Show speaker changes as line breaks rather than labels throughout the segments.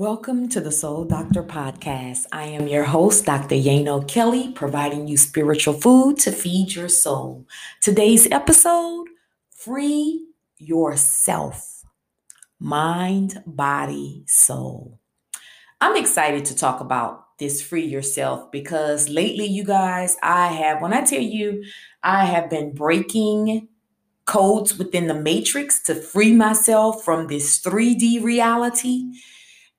Welcome to the Soul Doctor Podcast. I am your host, Dr. Yano Kelly, providing you spiritual food to feed your soul. Today's episode Free Yourself Mind, Body, Soul. I'm excited to talk about this free yourself because lately, you guys, I have, when I tell you, I have been breaking codes within the matrix to free myself from this 3D reality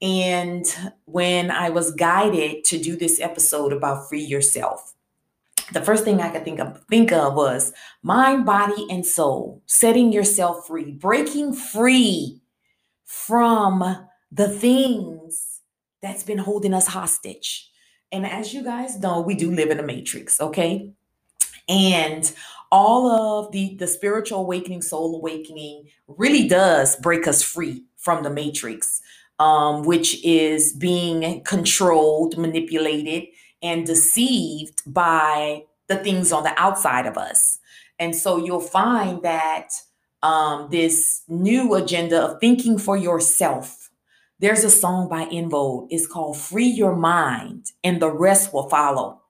and when I was guided to do this episode about free yourself, the first thing I could think of think of was mind, body, and soul, setting yourself free, breaking free from the things that's been holding us hostage. And as you guys know, we do live in a matrix, okay? And all of the the spiritual awakening, soul awakening really does break us free from the matrix um, which is being controlled, manipulated, and deceived by the things on the outside of us. And so you'll find that um, this new agenda of thinking for yourself. There's a song by En Vogue. It's called Free Your Mind, and the rest will follow.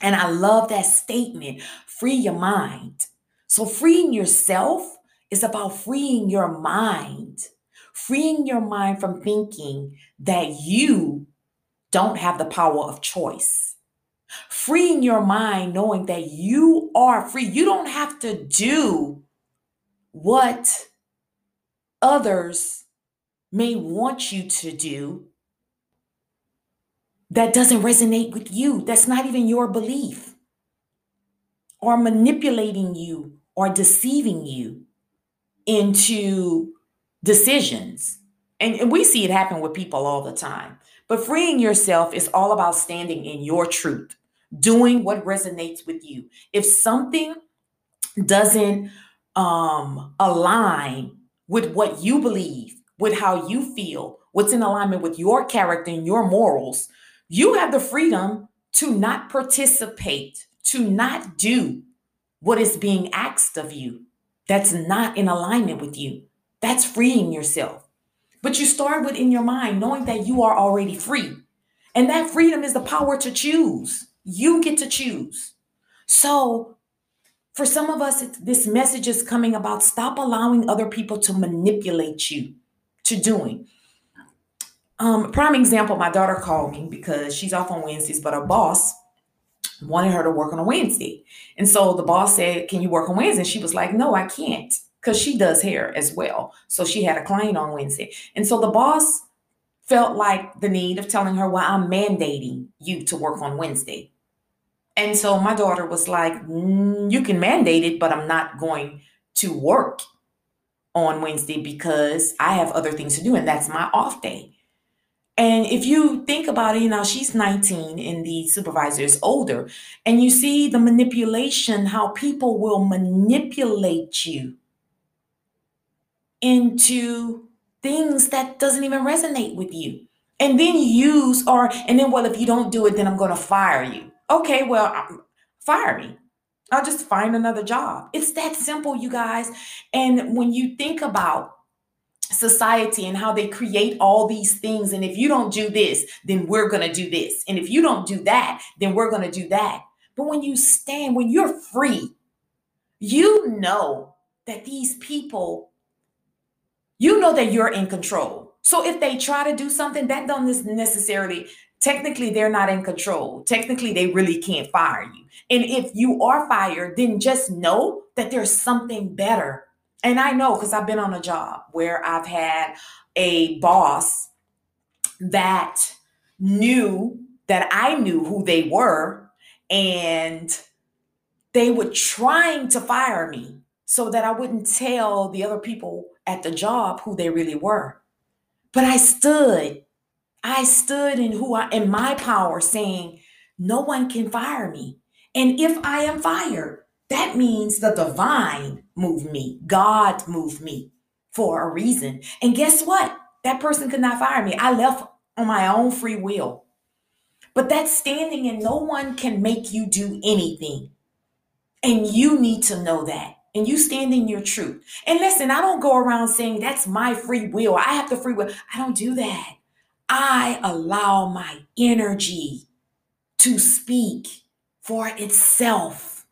And I love that statement free your mind. So, freeing yourself is about freeing your mind freeing your mind from thinking that you don't have the power of choice. Freeing your mind knowing that you are free. You don't have to do what others may want you to do that doesn't resonate with you. That's not even your belief. Or manipulating you or deceiving you into decisions. And, and we see it happen with people all the time. But freeing yourself is all about standing in your truth, doing what resonates with you. If something doesn't um, align with what you believe, with how you feel, what's in alignment with your character and your morals, you have the freedom to not participate, to not do what is being asked of you that's not in alignment with you. That's freeing yourself. But you start with in your mind knowing that you are already free. And that freedom is the power to choose. You get to choose. So, for some of us, this message is coming about stop allowing other people to manipulate you to doing. Um, prime example, my daughter called me because she's off on Wednesdays, but her boss wanted her to work on a Wednesday. And so the boss said, Can you work on Wednesday? And she was like, No, I can't because she does hair as well. So she had a client on Wednesday. And so the boss felt like the need of telling her, well, I'm mandating you to work on Wednesday. And so my daughter was like, mm, you can mandate it, but I'm not going to work on Wednesday because I have other things to do, and that's my off day. And if you think about it, you know, she's 19 and the supervisor is older, and you see the manipulation, how people will manipulate you into things that doesn't even resonate with you. And then use or and then well if you don't do it then i'm going to fire you. Okay well fire me. I'll just find another job. It's that simple you guys. And when you think about society and how they create all these things and if you don't do this then we're going to do this. And if you don't do that then we're going to do that. But when you stand when you're free you know that these people you know that you're in control. So if they try to do something, that don't necessarily, technically, they're not in control. Technically, they really can't fire you. And if you are fired, then just know that there's something better. And I know because I've been on a job where I've had a boss that knew that I knew who they were and they were trying to fire me so that I wouldn't tell the other people at the job who they really were. But I stood. I stood in who I in my power saying, no one can fire me. And if I am fired, that means the divine moved me. God moved me for a reason. And guess what? That person could not fire me. I left on my own free will. But that's standing and no one can make you do anything. And you need to know that and you stand in your truth. And listen, I don't go around saying that's my free will. I have the free will. I don't do that. I allow my energy to speak for itself.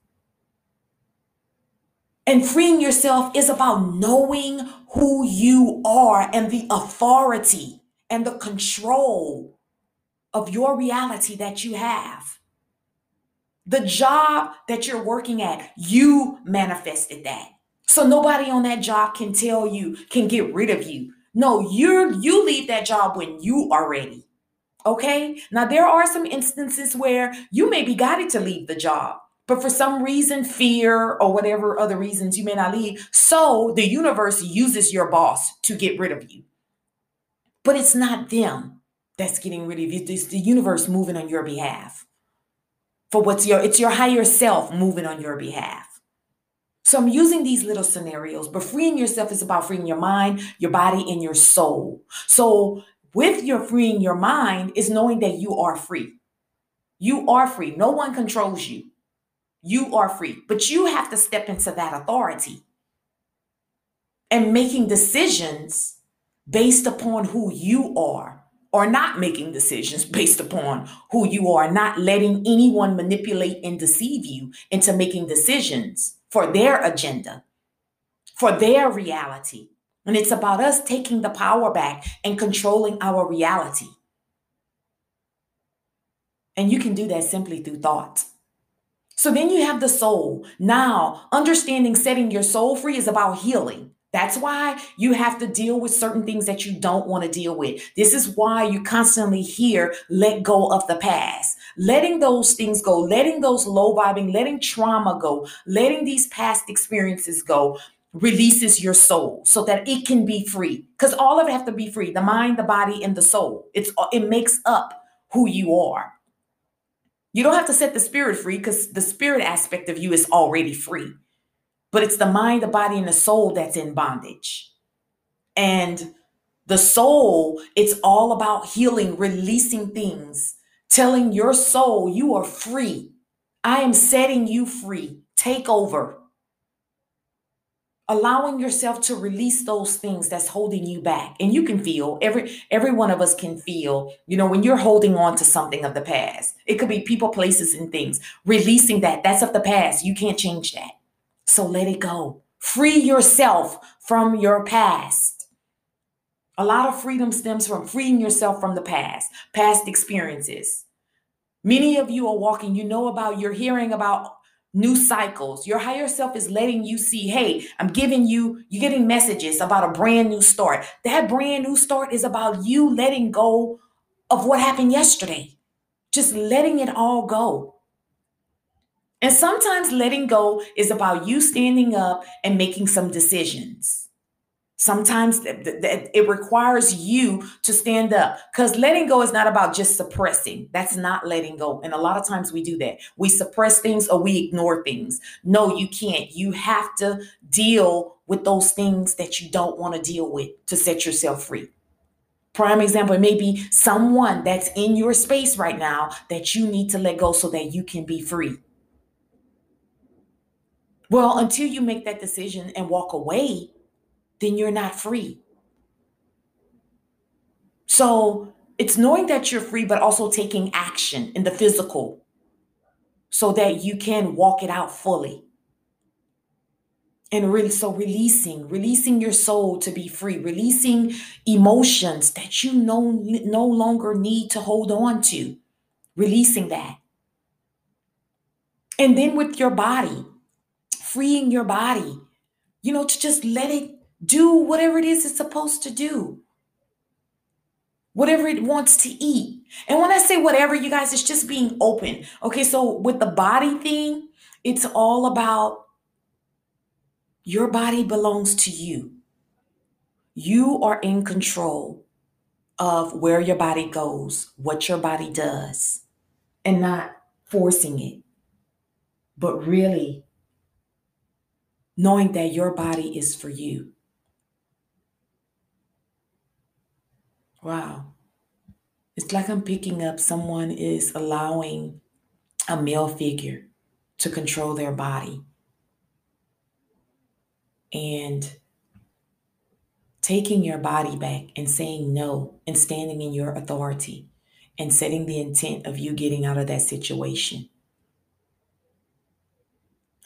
And freeing yourself is about knowing who you are and the authority and the control of your reality that you have. The job that you're working at, you manifested that. So nobody on that job can tell you, can get rid of you. No, you're you leave that job when you are ready. Okay? Now there are some instances where you may be guided to leave the job, but for some reason, fear or whatever other reasons you may not leave. So the universe uses your boss to get rid of you. But it's not them that's getting rid of you. It's the universe moving on your behalf. For what's your it's your higher self moving on your behalf. So I'm using these little scenarios, but freeing yourself is about freeing your mind, your body, and your soul. So with your freeing your mind is knowing that you are free. You are free. No one controls you. You are free, but you have to step into that authority and making decisions based upon who you are or not making decisions based upon who you are, not letting anyone manipulate and deceive you into making decisions for their agenda, for their reality. And it's about us taking the power back and controlling our reality. And you can do that simply through thought. So then you have the soul. Now, understanding setting your soul free is about healing. That's why you have to deal with certain things that you don't want to deal with. This is why you constantly hear let go of the past. Letting those things go, letting those low vibing, letting trauma go, letting these past experiences go releases your soul so that it can be free because all of it have to be free the mind the body and the soul it's it makes up who you are you don't have to set the spirit free because the spirit aspect of you is already free but it's the mind the body and the soul that's in bondage. And the soul it's all about healing releasing things telling your soul you are free. I am setting you free. Take over. Allowing yourself to release those things that's holding you back. And you can feel every every one of us can feel you know when you're holding on to something of the past. It could be people places and things. Releasing that that's of the past. You can't change that so let it go free yourself from your past a lot of freedom stems from freeing yourself from the past past experiences many of you are walking you know about you're hearing about new cycles. Your higher self is letting you see, hey, I'm giving you, you're getting messages about a brand new start. That brand new start is about you letting go of what happened yesterday, just letting it all go. And sometimes letting go is about you standing up and making some decisions. Sometimes it requires you to stand up because letting go is not about just suppressing. That's not letting go. And a lot of times we do that. We suppress things or we ignore things. No, you can't. You have to deal with those things that you don't want to deal with to set yourself free. Prime example, it may be someone that's in your space right now that you need to let go so that you can be free. Well, until you make that decision and walk away, then you're not free. So it's knowing that you're free, but also taking action in the physical so that you can walk it out fully. And really, so releasing, releasing your soul to be free, releasing emotions that you no, no longer need to hold on to, releasing that. And then with your body, freeing your body, you know, to just let it do whatever it is it's supposed to do, whatever it wants to eat. And when I say whatever, you guys, it's just being open. Okay, so with the body thing, it's all about your body belongs to you. You are in control of where your body goes, what your body does, and not forcing it, but really knowing that your body is for you. Wow. It's like I'm picking up someone is allowing a male figure to control their body and taking your body back and saying no and standing in your authority and setting the intent of you getting out of that situation.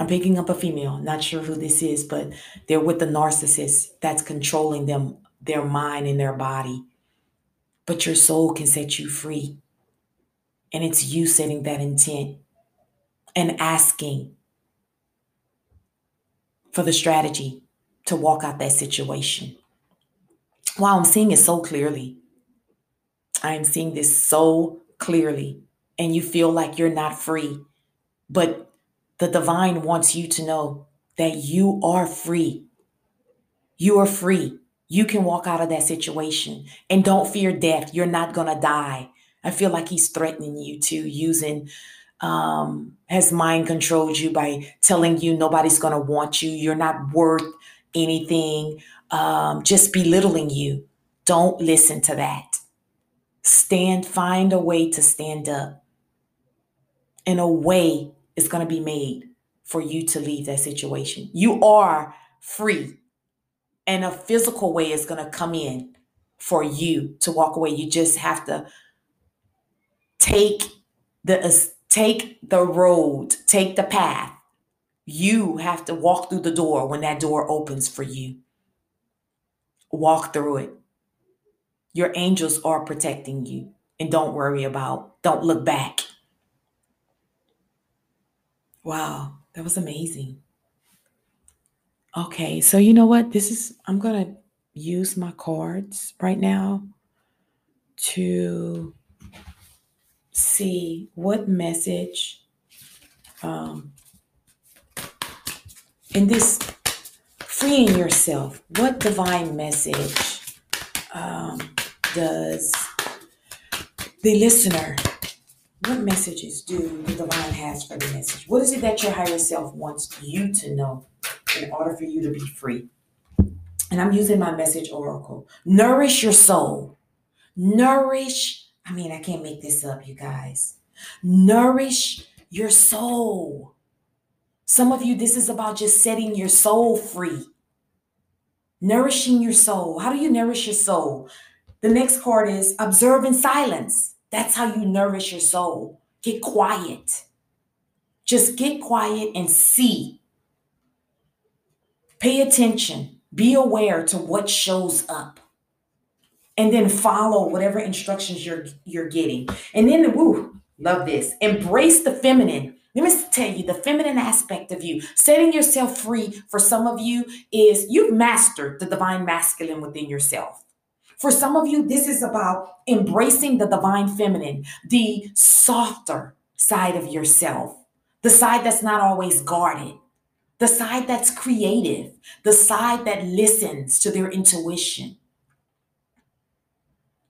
I'm picking up a female, not sure who this is, but they're with the narcissist that's controlling them, their mind and their body. But your soul can set you free. And it's you setting that intent and asking for the strategy to walk out that situation. Wow, I'm seeing it so clearly. I am seeing this so clearly. And you feel like you're not free. But the divine wants you to know that you are free. You are free. You can walk out of that situation and don't fear death. You're not going to die. I feel like he's threatening you to using um, has mind controlled you by telling you nobody's going to want you. You're not worth anything. Um, just belittling you. Don't listen to that. Stand, find a way to stand up. in a way is going to be made for you to leave that situation. You are free. And a physical way is going to come in for you to walk away. You just have to take the uh, take the road, take the path. You have to walk through the door when that door opens for you. Walk through it. Your angels are protecting you. And don't worry about, don't look back. Wow, that was amazing. Okay, so you know what? This is, I'm going to use my cards right now to see what message um, in this freeing yourself, what divine message um, does the listener, what messages do the divine has for the message? What is it that your higher self wants you to know in order for you to be free? And I'm using my message oracle. Nourish your soul. Nourish, I mean, I can't make this up, you guys. Nourish your soul. Some of you, this is about just setting your soul free. Nourishing your soul. How do you nourish your soul? The next card is observe in silence. That's how you nourish your soul. Get quiet. Just get quiet and see. Pay attention. Be aware to what shows up. And then follow whatever instructions you're you're getting. And then the woo, love this. Embrace the feminine. Let me tell you the feminine aspect of you. Setting yourself free for some of you is you've mastered the divine masculine within yourself. For some of you, this is about embracing the divine feminine, the softer side of yourself, the side that's not always guarded, the side that's creative, the side that listens to their intuition,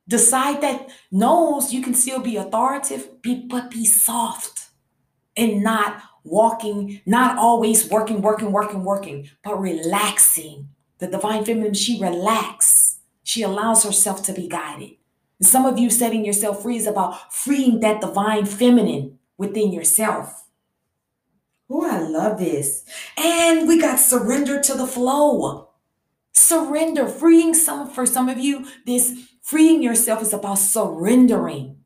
the side that knows you can still be authoritative, but be soft and not walking, not always working, working, working, working, but relaxing. The divine feminine, she relaxes she allows herself to be guided. And some of you setting yourself free is about freeing that divine feminine within yourself. Oh, I love this. And we got surrender to the flow. Surrender, freeing some for some of you, this freeing yourself is about surrendering.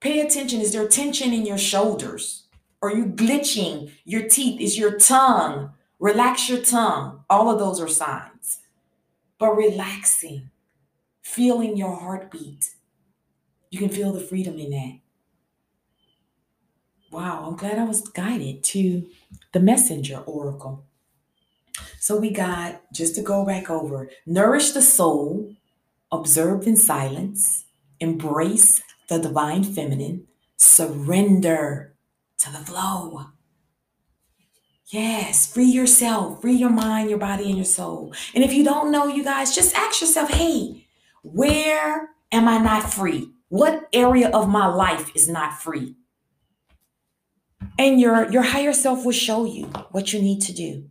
Pay attention. Is there tension in your shoulders? Are you glitching? Your teeth? Is your tongue? Relax your tongue. All of those are signs but relaxing, feeling your heartbeat. You can feel the freedom in that. Wow, I'm glad I was guided to the messenger oracle. So we got, just to go back over, nourish the soul, observe in silence, embrace the divine feminine, surrender to the flow. Yes, free yourself, free your mind, your body, and your soul. And if you don't know, you guys, just ask yourself hey, where am I not free? What area of my life is not free? And your, your higher self will show you what you need to do.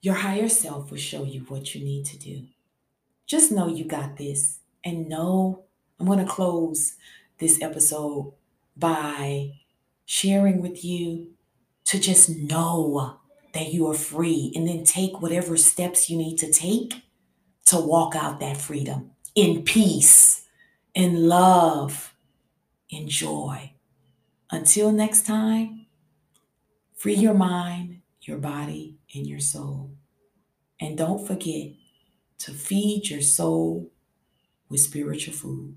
Your higher self will show you what you need to do. Just know you got this. And know, I'm going to close this episode by sharing with you to just know that you are free and then take whatever steps you need to take to walk out that freedom in peace, in love, in joy. Until next time, free your mind, your body, and your soul. And don't forget to feed your soul with spiritual food.